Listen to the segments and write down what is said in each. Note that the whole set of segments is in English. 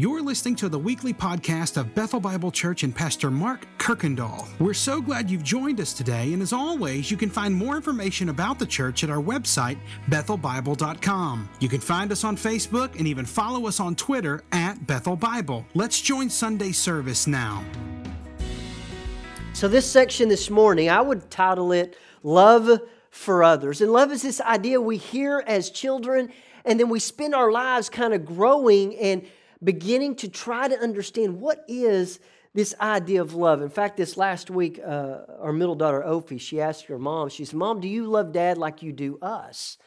You're listening to the weekly podcast of Bethel Bible Church and Pastor Mark Kirkendall. We're so glad you've joined us today, and as always, you can find more information about the church at our website, bethelbible.com. You can find us on Facebook and even follow us on Twitter at Bethel Bible. Let's join Sunday service now. So, this section this morning, I would title it Love for Others. And love is this idea we hear as children, and then we spend our lives kind of growing and beginning to try to understand what is this idea of love. In fact, this last week, uh, our middle daughter, Ophi, she asked her mom, she said, Mom, do you love dad like you do us?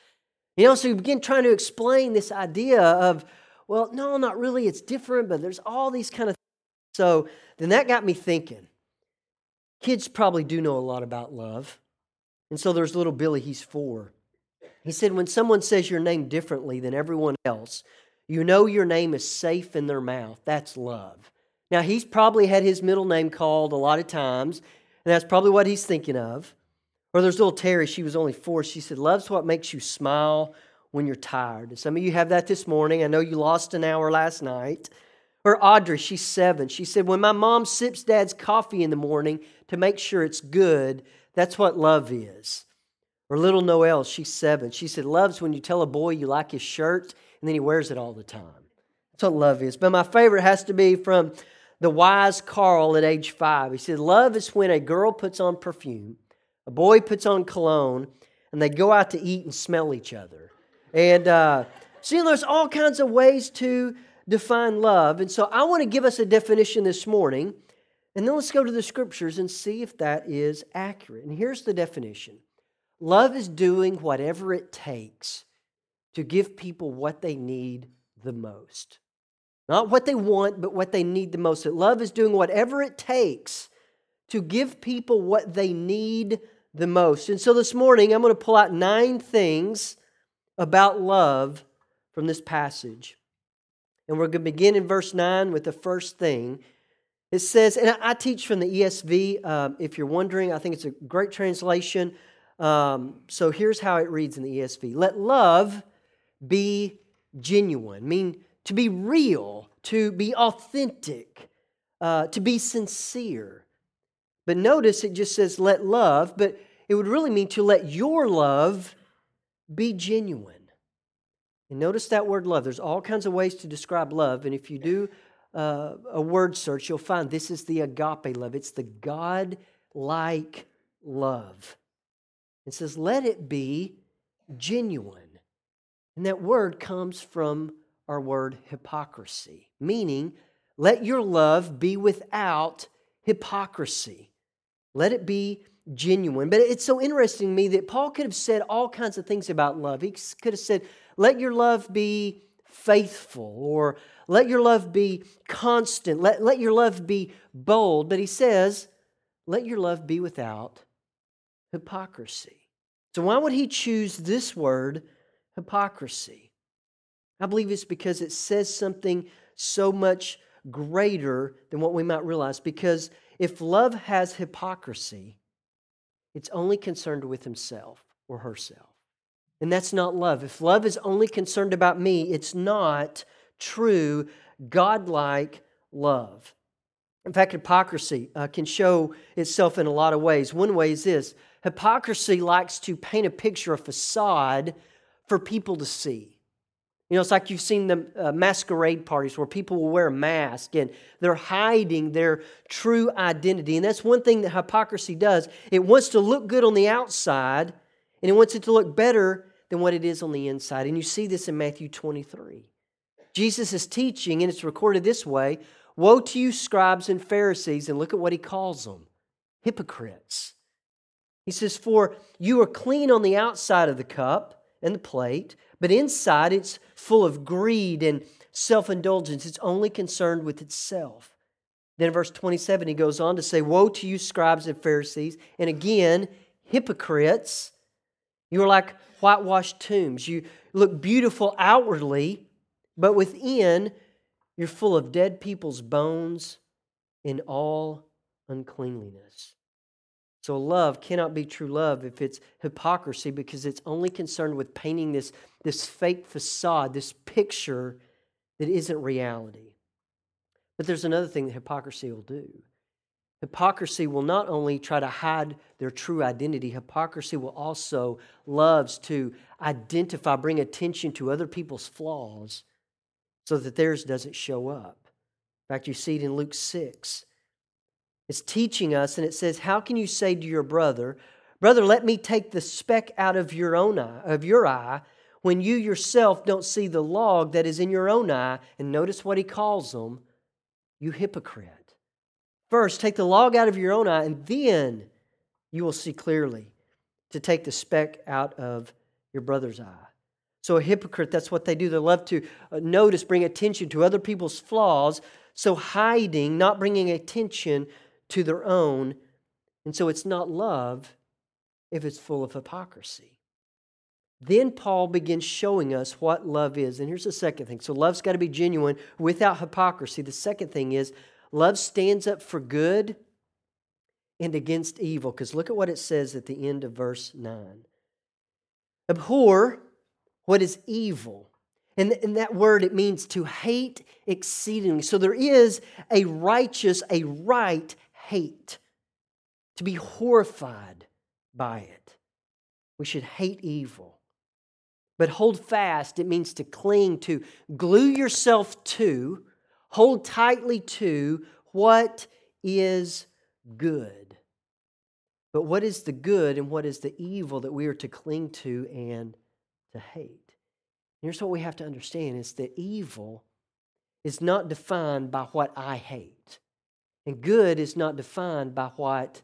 You know, so we begin trying to explain this idea of, well, no, not really, it's different, but there's all these kind of things. So then that got me thinking. Kids probably do know a lot about love. And so there's little Billy, he's four. He said, when someone says your name differently than everyone else, you know your name is safe in their mouth. That's love. Now, he's probably had his middle name called a lot of times, and that's probably what he's thinking of. Or there's little Terry, she was only four. She said, Love's what makes you smile when you're tired. And some of you have that this morning. I know you lost an hour last night. Or Audrey, she's seven. She said, When my mom sips dad's coffee in the morning to make sure it's good, that's what love is. Or little Noelle, she's seven. She said, Love's when you tell a boy you like his shirt and then he wears it all the time. That's what love is. But my favorite has to be from the wise Carl at age five. He said, Love is when a girl puts on perfume, a boy puts on cologne, and they go out to eat and smell each other. And uh, see, there's all kinds of ways to define love. And so I want to give us a definition this morning. And then let's go to the scriptures and see if that is accurate. And here's the definition Love is doing whatever it takes to give people what they need the most. Not what they want, but what they need the most. That love is doing whatever it takes to give people what they need the most. And so this morning, I'm going to pull out nine things about love from this passage. And we're going to begin in verse 9 with the first thing. It says, and I teach from the ESV. Um, if you're wondering, I think it's a great translation. Um, so here's how it reads in the ESV Let love be genuine, mean to be real, to be authentic, uh, to be sincere. But notice it just says let love, but it would really mean to let your love be genuine. And notice that word love. There's all kinds of ways to describe love. And if you do uh, a word search, you'll find this is the agape love. It's the God like love. It says, let it be genuine. And that word comes from our word hypocrisy, meaning, let your love be without hypocrisy. Let it be genuine. But it's so interesting to me that Paul could have said all kinds of things about love. He could have said, let your love be faithful, or let your love be constant, let, let your love be bold. But he says, let your love be without hypocrisy. So, why would he choose this word hypocrisy. I believe it's because it says something so much greater than what we might realize. Because if love has hypocrisy, it's only concerned with himself or herself. And that's not love. If love is only concerned about me, it's not true, godlike love. In fact, hypocrisy uh, can show itself in a lot of ways. One way is this hypocrisy likes to paint a picture, a facade for people to see. You know, it's like you've seen the uh, masquerade parties where people will wear a mask and they're hiding their true identity. And that's one thing that hypocrisy does. It wants to look good on the outside and it wants it to look better than what it is on the inside. And you see this in Matthew 23. Jesus is teaching, and it's recorded this way Woe to you, scribes and Pharisees, and look at what he calls them hypocrites. He says, For you are clean on the outside of the cup and the plate, but inside it's full of greed and self indulgence. It's only concerned with itself. Then in verse 27, he goes on to say, Woe to you, scribes and Pharisees, and again, hypocrites. You are like whitewashed tombs. You look beautiful outwardly, but within, you're full of dead people's bones in all uncleanliness. So, love cannot be true love if it's hypocrisy because it's only concerned with painting this, this fake facade, this picture that isn't reality. But there's another thing that hypocrisy will do. Hypocrisy will not only try to hide their true identity, hypocrisy will also loves to identify, bring attention to other people's flaws so that theirs doesn't show up. In fact, you see it in Luke 6. It's teaching us, and it says, How can you say to your brother, Brother, let me take the speck out of your own eye, of your eye, when you yourself don't see the log that is in your own eye? And notice what he calls them, you hypocrite. First, take the log out of your own eye, and then you will see clearly to take the speck out of your brother's eye. So, a hypocrite, that's what they do. They love to uh, notice, bring attention to other people's flaws. So, hiding, not bringing attention to their own. And so, it's not love if it's full of hypocrisy. Then Paul begins showing us what love is. And here's the second thing. So, love's got to be genuine without hypocrisy. The second thing is Love stands up for good and against evil. Because look at what it says at the end of verse 9 Abhor what is evil. And in that word, it means to hate exceedingly. So there is a righteous, a right hate, to be horrified by it. We should hate evil. But hold fast, it means to cling to, glue yourself to, Hold tightly to what is good. But what is the good and what is the evil that we are to cling to and to hate? Here's what we have to understand is that evil is not defined by what I hate. And good is not defined by what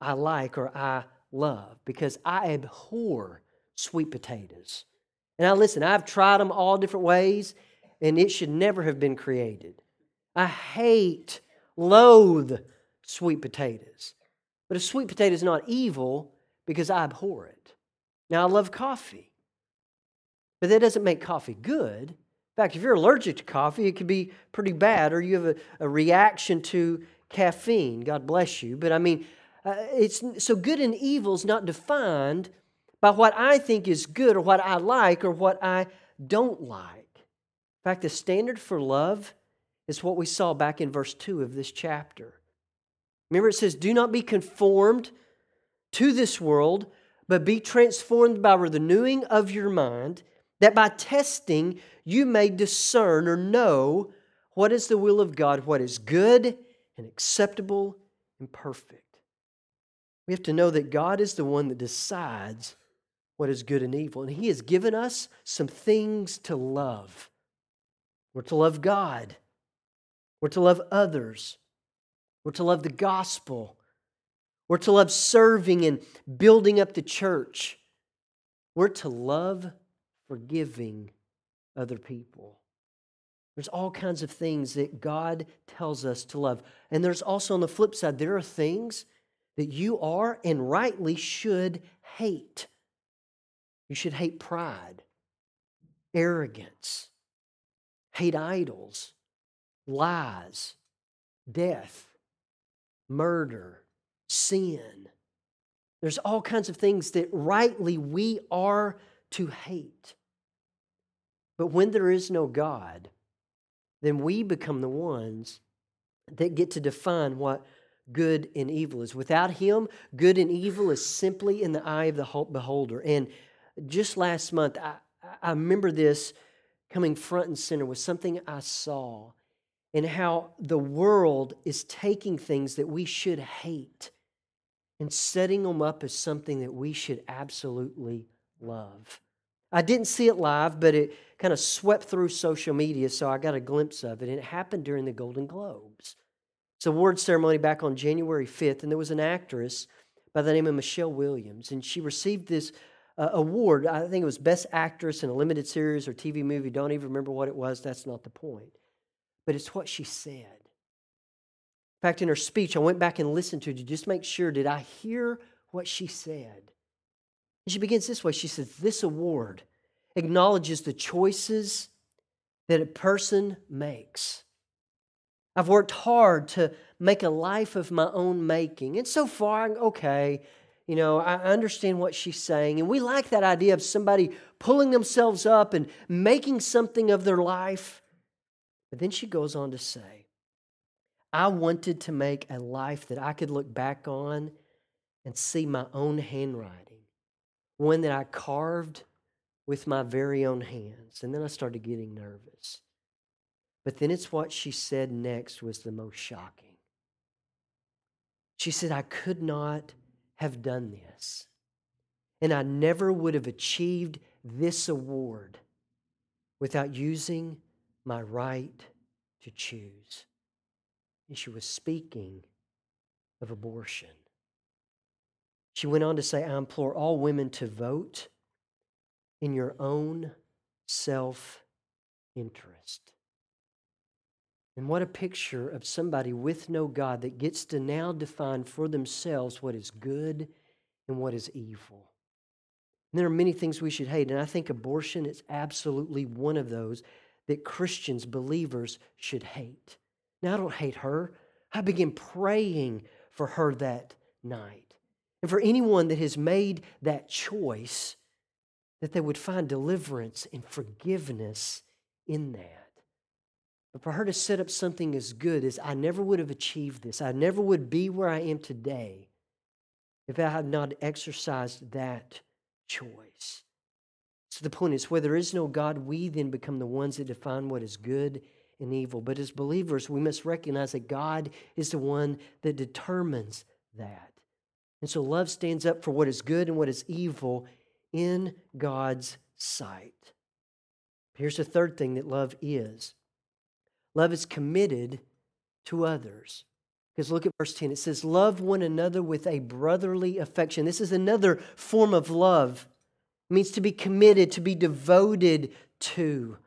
I like or I love because I abhor sweet potatoes. And I listen, I've tried them all different ways and it should never have been created. I hate, loathe sweet potatoes. But a sweet potato is not evil because I abhor it. Now, I love coffee, but that doesn't make coffee good. Fact, if you're allergic to coffee, it could be pretty bad, or you have a, a reaction to caffeine. God bless you. But I mean, uh, it's so good and evil is not defined by what I think is good or what I like or what I don't like In fact, the standard for love is what we saw back in verse 2 of this chapter. Remember, it says, Do not be conformed to this world, but be transformed by renewing of your mind, that by testing you may discern or know what is the will of God, what is good and acceptable and perfect. We have to know that God is the one that decides what is good and evil, and He has given us some things to love. We're to love God. We're to love others. We're to love the gospel. We're to love serving and building up the church. We're to love forgiving other people. There's all kinds of things that God tells us to love. And there's also on the flip side, there are things that you are and rightly should hate. You should hate pride, arrogance, hate idols, lies, death, murder, sin. There's all kinds of things that rightly we are to hate. But when there is no God, then we become the ones that get to define what good and evil is. Without Him, good and evil is simply in the eye of the beholder. And just last month, I, I remember this coming front and center was something I saw and how the world is taking things that we should hate and setting them up as something that we should absolutely love. I didn't see it live, but it kind of swept through social media, so I got a glimpse of it. And it happened during the Golden Globes. It's a award ceremony back on January 5th, and there was an actress by the name of Michelle Williams, and she received this uh, award. I think it was Best Actress in a Limited Series or TV Movie. Don't even remember what it was. That's not the point. But it's what she said. In fact, in her speech, I went back and listened to it to just make sure did I hear what she said? And she begins this way She says, This award acknowledges the choices that a person makes. I've worked hard to make a life of my own making. And so far, okay, you know, I understand what she's saying. And we like that idea of somebody pulling themselves up and making something of their life. But then she goes on to say, I wanted to make a life that I could look back on and see my own handwriting, one that I carved with my very own hands. And then I started getting nervous. But then it's what she said next was the most shocking. She said, I could not have done this. And I never would have achieved this award without using my right to choose. And she was speaking of abortion. She went on to say, I implore all women to vote in your own self interest. And what a picture of somebody with no God that gets to now define for themselves what is good and what is evil. And there are many things we should hate, and I think abortion is absolutely one of those that Christians, believers, should hate. Now, I don't hate her. I began praying for her that night. And for anyone that has made that choice, that they would find deliverance and forgiveness in that. But for her to set up something as good as I never would have achieved this, I never would be where I am today if I had not exercised that choice. So the point is, where there is no God, we then become the ones that define what is good and evil. But as believers, we must recognize that God is the one that determines that. And so love stands up for what is good and what is evil in God's sight. Here's the third thing that love is love is committed to others. Because look at verse 10. It says, Love one another with a brotherly affection. This is another form of love. It means to be committed, to be devoted to,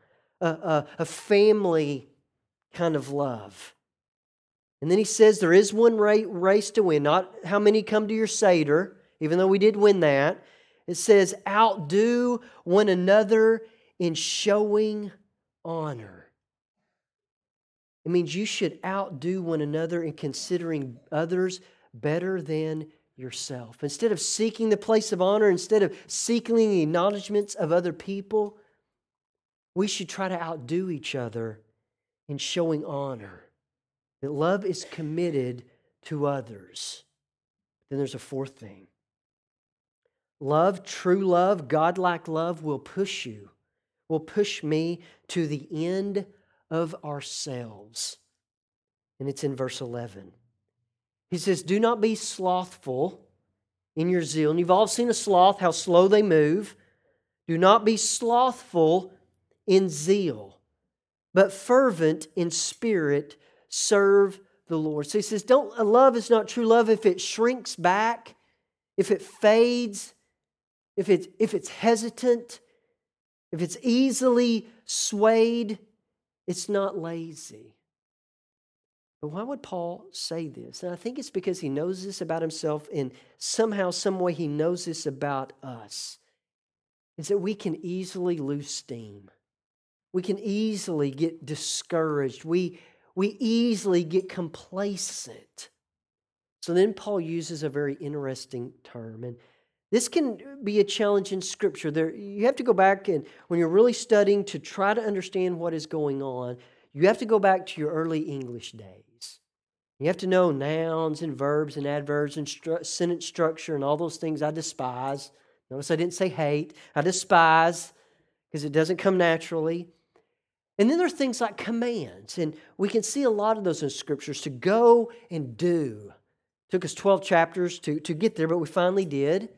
a, a, a family kind of love. And then he says, There is one race to win, not how many come to your Seder, even though we did win that. It says, Outdo one another in showing honor. It means you should outdo one another in considering others better than yourself. Instead of seeking the place of honor, instead of seeking the acknowledgments of other people, we should try to outdo each other in showing honor. That love is committed to others. Then there's a fourth thing love, true love, godlike love will push you, will push me to the end of ourselves. And it's in verse 11. He says, Do not be slothful in your zeal. And you've all seen a sloth, how slow they move. Do not be slothful in zeal, but fervent in spirit, serve the Lord. So he says, Don't love is not true love if it shrinks back, if it fades, if it's if it's hesitant, if it's easily swayed, it's not lazy. But why would Paul say this? And I think it's because he knows this about himself, and somehow, some way, he knows this about us. Is that we can easily lose steam. We can easily get discouraged. We, we easily get complacent. So then Paul uses a very interesting term. And this can be a challenge in Scripture. There, you have to go back and when you're really studying to try to understand what is going on, you have to go back to your early English days. You have to know nouns and verbs and adverbs and stru- sentence structure and all those things I despise. Notice I didn't say hate, I despise because it doesn't come naturally. And then there are things like commands, and we can see a lot of those in scriptures to go and do. It took us 12 chapters to, to get there, but we finally did.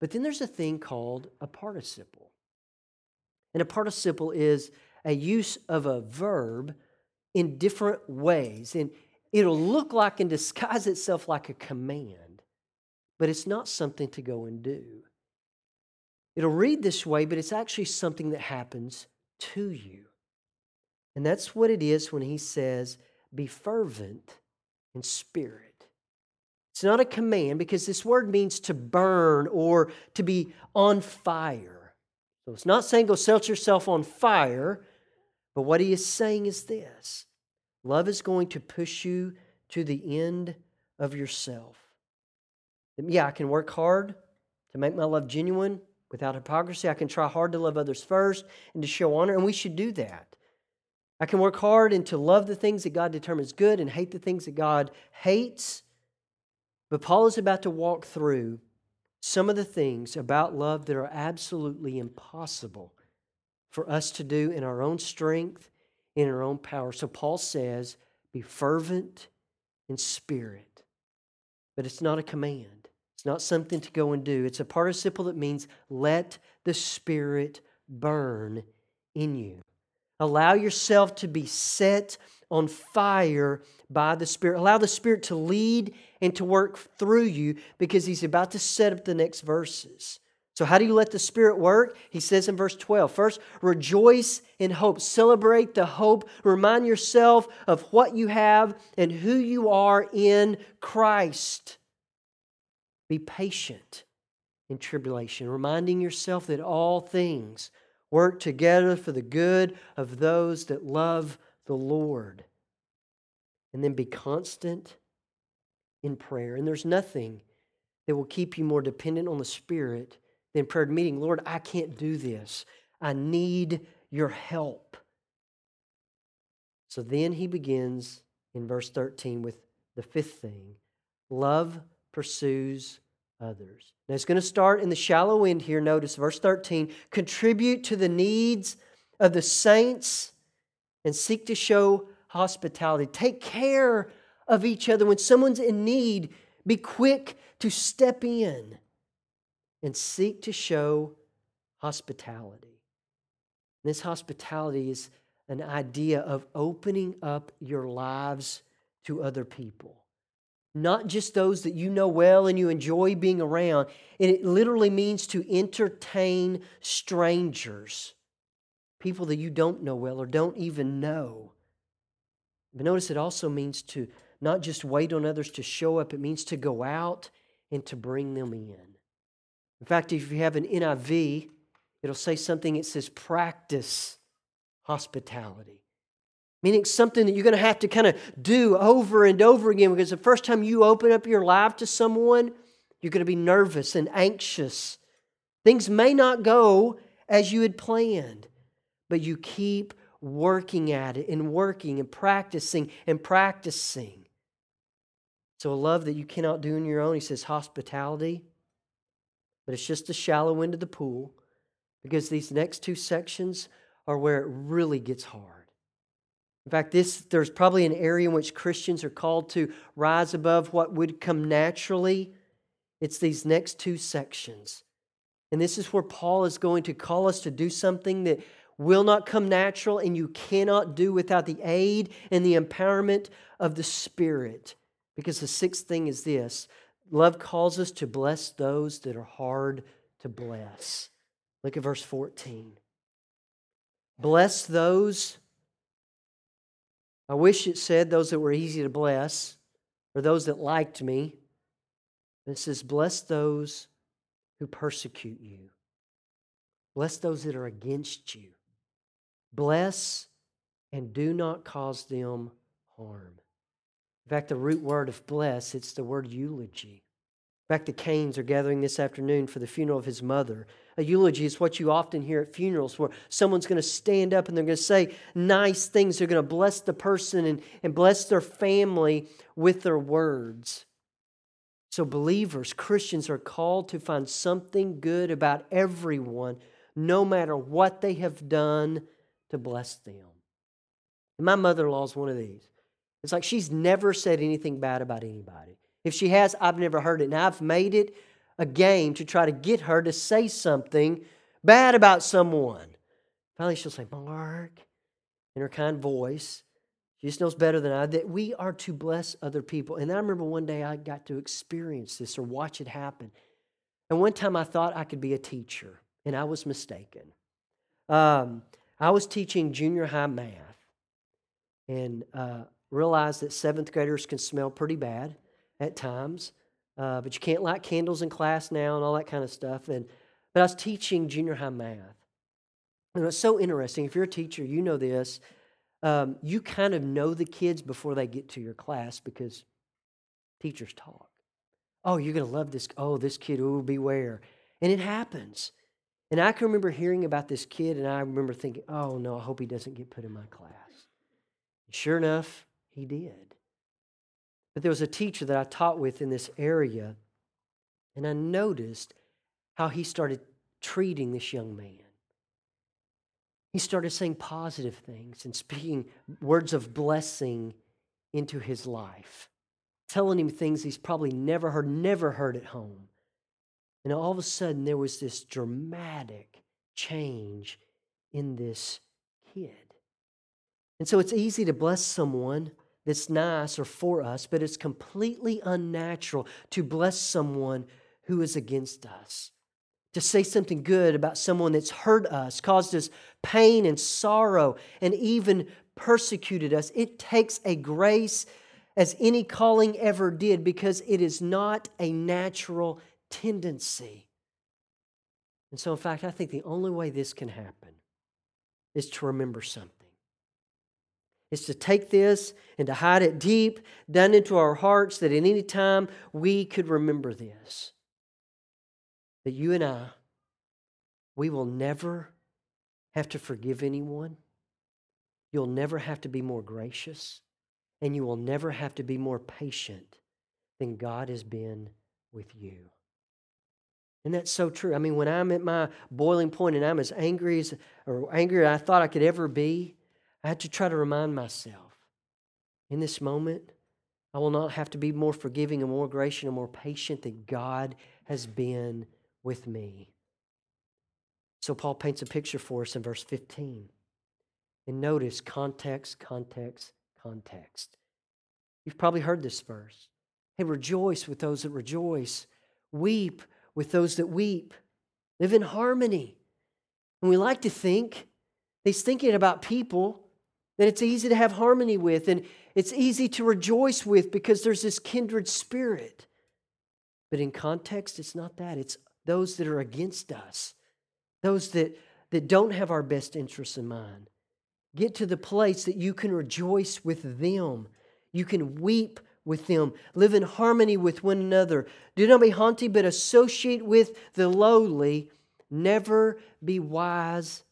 But then there's a thing called a participle. And a participle is a use of a verb in different ways. And it'll look like and disguise itself like a command, but it's not something to go and do. It'll read this way, but it's actually something that happens to you. And that's what it is when he says, be fervent in spirit. It's not a command because this word means to burn or to be on fire. So it's not saying go set yourself on fire, but what he is saying is this love is going to push you to the end of yourself. Yeah, I can work hard to make my love genuine without hypocrisy. I can try hard to love others first and to show honor, and we should do that. I can work hard and to love the things that God determines good and hate the things that God hates. But Paul is about to walk through some of the things about love that are absolutely impossible for us to do in our own strength, in our own power. So Paul says, be fervent in spirit. But it's not a command, it's not something to go and do. It's a participle that means let the Spirit burn in you. Allow yourself to be set on fire by the Spirit. Allow the Spirit to lead and to work through you because He's about to set up the next verses. So, how do you let the Spirit work? He says in verse 12 first, rejoice in hope. Celebrate the hope. Remind yourself of what you have and who you are in Christ. Be patient in tribulation, reminding yourself that all things work together for the good of those that love the Lord. And then be constant in prayer. And there's nothing that will keep you more dependent on the Spirit than prayer meeting. Lord, I can't do this. I need your help. So then he begins in verse 13 with the fifth thing love pursues others. Now it's going to start in the shallow end here. Notice verse 13 contribute to the needs of the saints and seek to show hospitality. Take care of each other. When someone's in need, be quick to step in and seek to show hospitality. This hospitality is an idea of opening up your lives to other people. Not just those that you know well and you enjoy being around. And it literally means to entertain strangers, people that you don't know well or don't even know. But notice it also means to not just wait on others to show up, it means to go out and to bring them in. In fact, if you have an NIV, it'll say something, it says practice hospitality. Meaning something that you're going to have to kind of do over and over again because the first time you open up your life to someone, you're going to be nervous and anxious. Things may not go as you had planned, but you keep working at it and working and practicing and practicing. So, a love that you cannot do on your own, he says, hospitality, but it's just the shallow end of the pool because these next two sections are where it really gets hard. In fact, this there's probably an area in which Christians are called to rise above what would come naturally. It's these next two sections. And this is where Paul is going to call us to do something that will not come natural and you cannot do without the aid and the empowerment of the Spirit. Because the sixth thing is this love calls us to bless those that are hard to bless. Look at verse 14. Bless those I wish it said those that were easy to bless or those that liked me. It says, Bless those who persecute you, bless those that are against you. Bless and do not cause them harm. In fact, the root word of bless, it's the word eulogy. In fact, the Canes are gathering this afternoon for the funeral of his mother. A eulogy is what you often hear at funerals where someone's going to stand up and they're going to say nice things. They're going to bless the person and, and bless their family with their words. So, believers, Christians are called to find something good about everyone, no matter what they have done to bless them. And my mother in law is one of these. It's like she's never said anything bad about anybody. If she has, I've never heard it. And I've made it a game to try to get her to say something bad about someone. Finally, she'll say, Mark, in her kind voice. She just knows better than I that we are to bless other people. And I remember one day I got to experience this or watch it happen. And one time I thought I could be a teacher, and I was mistaken. Um, I was teaching junior high math and uh, realized that seventh graders can smell pretty bad at times, uh, but you can't light candles in class now and all that kind of stuff. And but I was teaching junior high math, and it's so interesting. If you're a teacher, you know this. Um, you kind of know the kids before they get to your class because teachers talk. Oh, you're going to love this. Oh, this kid, oh, beware. And it happens. And I can remember hearing about this kid, and I remember thinking, oh, no, I hope he doesn't get put in my class. Sure enough, he did. But there was a teacher that I taught with in this area, and I noticed how he started treating this young man. He started saying positive things and speaking words of blessing into his life, telling him things he's probably never heard, never heard at home. And all of a sudden, there was this dramatic change in this kid. And so it's easy to bless someone that's nice or for us, but it's completely unnatural to bless someone who is against us. To say something good about someone that's hurt us, caused us pain and sorrow, and even persecuted us. It takes a grace as any calling ever did because it is not a natural tendency. And so, in fact, I think the only way this can happen is to remember something. Is to take this and to hide it deep down into our hearts that at any time we could remember this. That you and I, we will never have to forgive anyone. You'll never have to be more gracious. And you will never have to be more patient than God has been with you. And that's so true. I mean, when I'm at my boiling point and I'm as angry as or angry I thought I could ever be, I had to try to remind myself in this moment, I will not have to be more forgiving and more gracious and more patient than God has been with me. So Paul paints a picture for us in verse 15. And notice context, context, context. You've probably heard this verse. Hey, rejoice with those that rejoice, weep with those that weep. Live in harmony. And we like to think, he's thinking about people that it's easy to have harmony with and it's easy to rejoice with because there's this kindred spirit. But in context, it's not that. It's those that are against us, those that, that don't have our best interests in mind. Get to the place that you can rejoice with them. You can weep with them. Live in harmony with one another. Do not be haughty, but associate with the lowly. Never be wise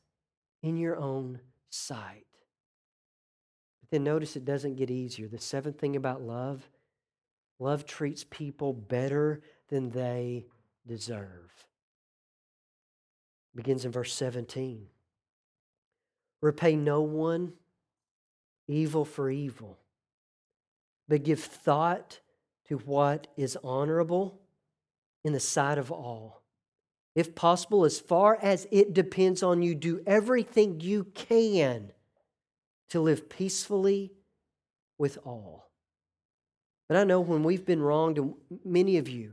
in your own sight. But then notice it doesn't get easier. The seventh thing about love love treats people better than they deserve. Begins in verse 17. Repay no one evil for evil but give thought to what is honorable in the sight of all. If possible, as far as it depends on you, do everything you can to live peacefully with all. But I know when we've been wronged, and many of you,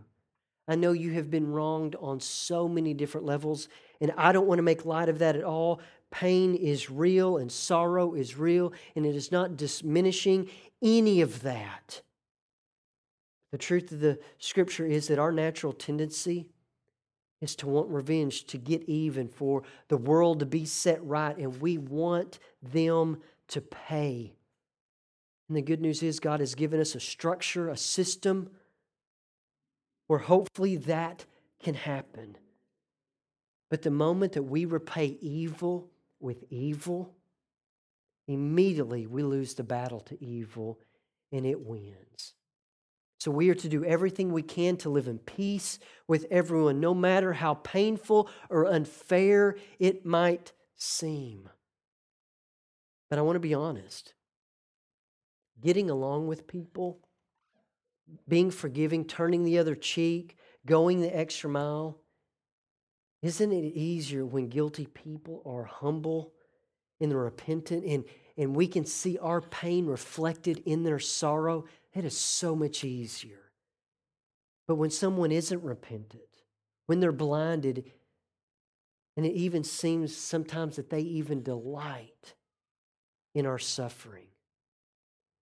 I know you have been wronged on so many different levels, and I don't want to make light of that at all. Pain is real and sorrow is real, and it is not diminishing any of that. The truth of the scripture is that our natural tendency is to want revenge, to get even, for the world to be set right, and we want them to pay. And the good news is, God has given us a structure, a system where hopefully that can happen. But the moment that we repay evil with evil, immediately we lose the battle to evil and it wins. So we are to do everything we can to live in peace with everyone, no matter how painful or unfair it might seem. But I want to be honest. Getting along with people, being forgiving, turning the other cheek, going the extra mile, isn't it easier when guilty people are humble and repentant and, and we can see our pain reflected in their sorrow? It is so much easier. But when someone isn't repentant, when they're blinded, and it even seems sometimes that they even delight in our suffering,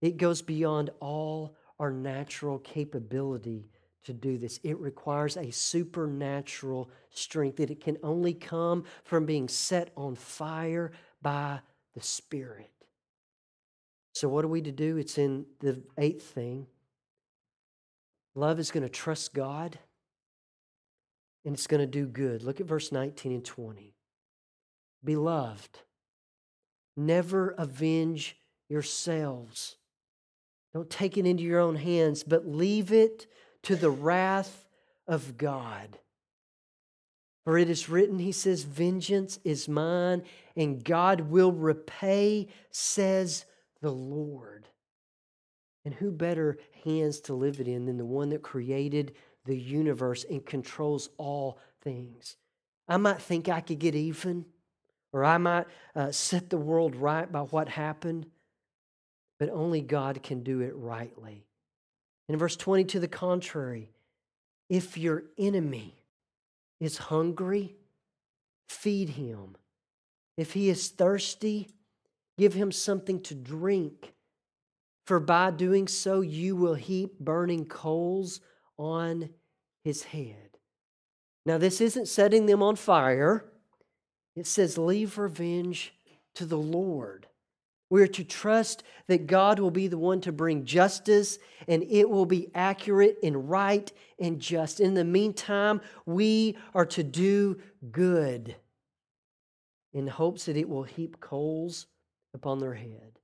it goes beyond all our natural capability to do this. It requires a supernatural strength that it can only come from being set on fire by the Spirit. So, what are we to do? It's in the eighth thing. Love is going to trust God and it's going to do good. Look at verse 19 and 20. Beloved, never avenge yourselves. Don't take it into your own hands, but leave it to the wrath of God. For it is written, he says, Vengeance is mine, and God will repay, says the Lord. And who better hands to live it in than the one that created the universe and controls all things? I might think I could get even, or I might uh, set the world right by what happened, but only God can do it rightly. In verse 20, to the contrary, if your enemy is hungry, feed him. If he is thirsty, give him something to drink. For by doing so, you will heap burning coals on his head. Now, this isn't setting them on fire. It says, Leave revenge to the Lord. We are to trust that God will be the one to bring justice and it will be accurate and right and just. In the meantime, we are to do good in hopes that it will heap coals upon their head.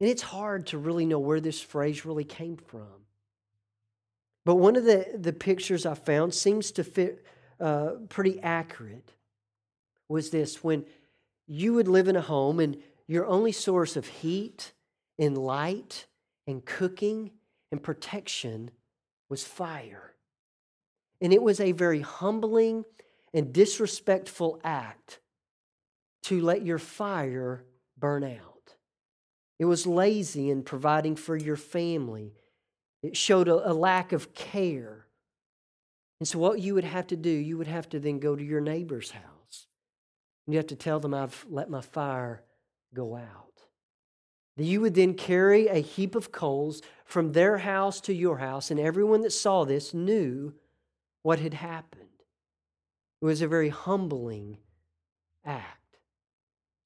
And it's hard to really know where this phrase really came from. But one of the, the pictures I found seems to fit uh, pretty accurate. Was this when you would live in a home and your only source of heat and light and cooking and protection was fire. And it was a very humbling and disrespectful act to let your fire burn out. It was lazy in providing for your family. It showed a, a, lack of care. And so, what you would have to do, you would have to then go to your neighbor's house. You have to tell them, I've let my fire go out. That You would then carry a heap of coals from their house to your house, and everyone that saw this knew what had happened. It was a very humbling act.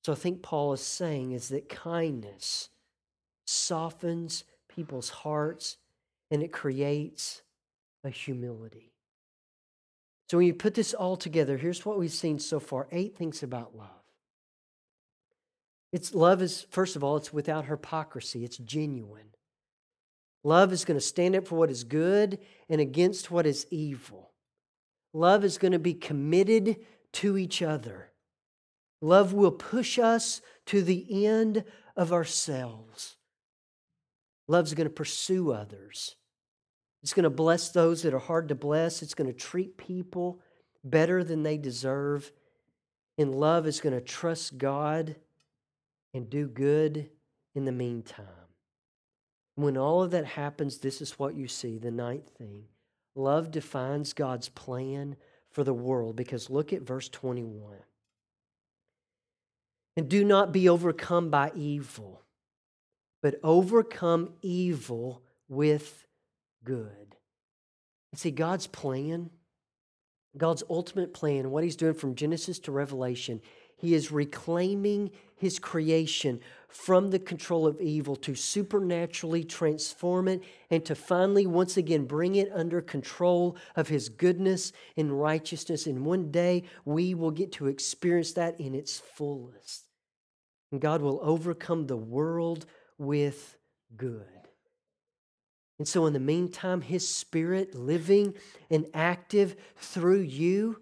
So I think Paul is saying is that kindness softens people's hearts and it creates a humility. So when you put this all together, here's what we've seen so far eight things about love. It's love is, first of all, it's without hypocrisy, it's genuine. Love is going to stand up for what is good and against what is evil. Love is going to be committed to each other. Love will push us to the end of ourselves. Love's going to pursue others. It's going to bless those that are hard to bless. It's going to treat people better than they deserve. And love is going to trust God and do good in the meantime. When all of that happens, this is what you see the ninth thing. Love defines God's plan for the world because look at verse 21. And do not be overcome by evil, but overcome evil with good. And see, God's plan, God's ultimate plan, what He's doing from Genesis to Revelation, He is reclaiming his creation from the control of evil to supernaturally transform it and to finally, once again, bring it under control of his goodness and righteousness. And one day we will get to experience that in its fullest. And God will overcome the world with good. And so, in the meantime, His Spirit living and active through you,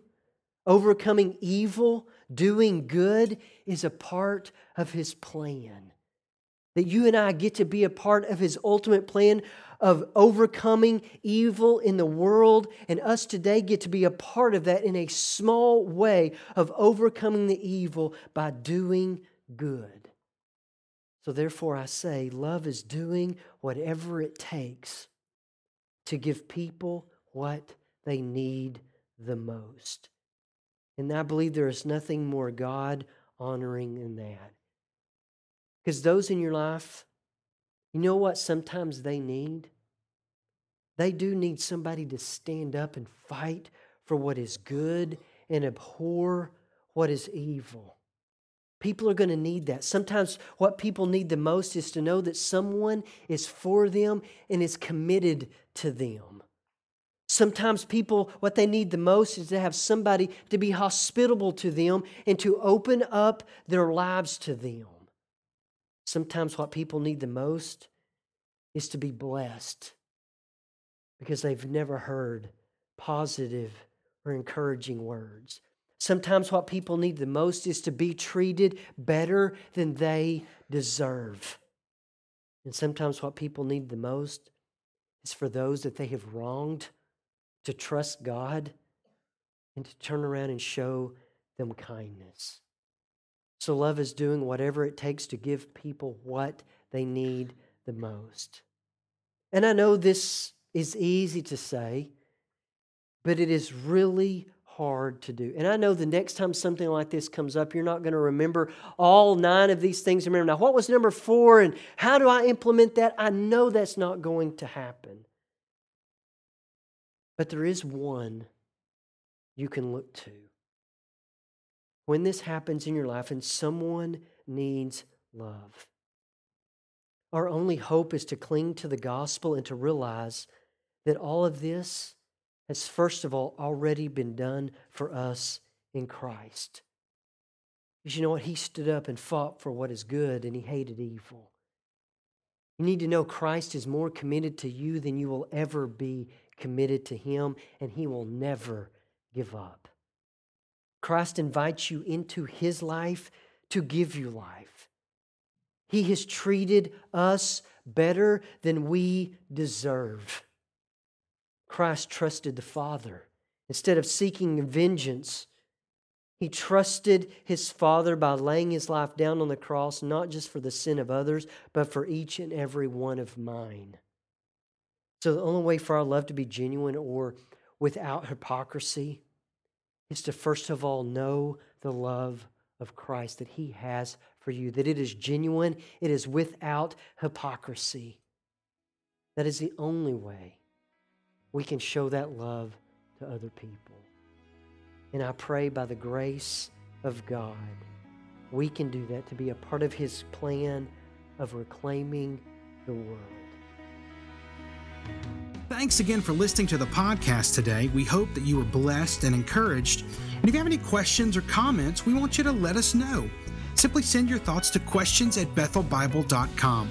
overcoming evil doing good is a part of His plan. That you and I get to be a part of His ultimate plan of overcoming evil in the world, and us today get to be a part of that in a small way of overcoming the evil by doing good. So, therefore, I say, love is doing whatever it takes to give people what they need the most. And I believe there is nothing more God honoring than that. Because those in your life, you know what sometimes they need? They do need somebody to stand up and fight for what is good and abhor what is evil. People are going to need that. Sometimes what people need the most is to know that someone is for them and is committed to them. Sometimes people, what they need the most is to have somebody to be hospitable to them and to open up their lives to them. Sometimes what people need the most is to be blessed because they've never heard positive or encouraging words. Sometimes what people need the most is to be treated better than they deserve. And sometimes what people need the most is for those that they have wronged to trust God and to turn around and show them kindness. So, love is doing whatever it takes to give people what they need the most. And I know this is easy to say, but it is really hard to do. And I know the next time something like this comes up, you're not going to remember all nine of these things. Remember, now what was number four and how do I implement that? I know that's not going to happen. But there is one you can look to. When this happens in your life and someone needs love, our only hope is to cling to the gospel and to realize that all of this has, first of all, already been done for us in Christ. Because you know what? He stood up and fought for what is good and he hated evil. You need to know Christ is more committed to you than you will ever be committed to him, and he will never give up. Christ invites you into his life to give you life. He has treated us better than we deserve. Christ trusted the Father. Instead of seeking vengeance, he trusted his Father by laying his life down on the cross, not just for the sin of others, but for each and every one of mine. So, the only way for our love to be genuine or without hypocrisy is to first of all know the love of Christ that he has for you, that it is genuine, it is without hypocrisy. That is the only way we can show that love to other people. And I pray by the grace of God, we can do that to be a part of His plan of reclaiming the world. Thanks again for listening to the podcast today. We hope that you were blessed and encouraged. And if you have any questions or comments, we want you to let us know. Simply send your thoughts to questions at bethelbible.com.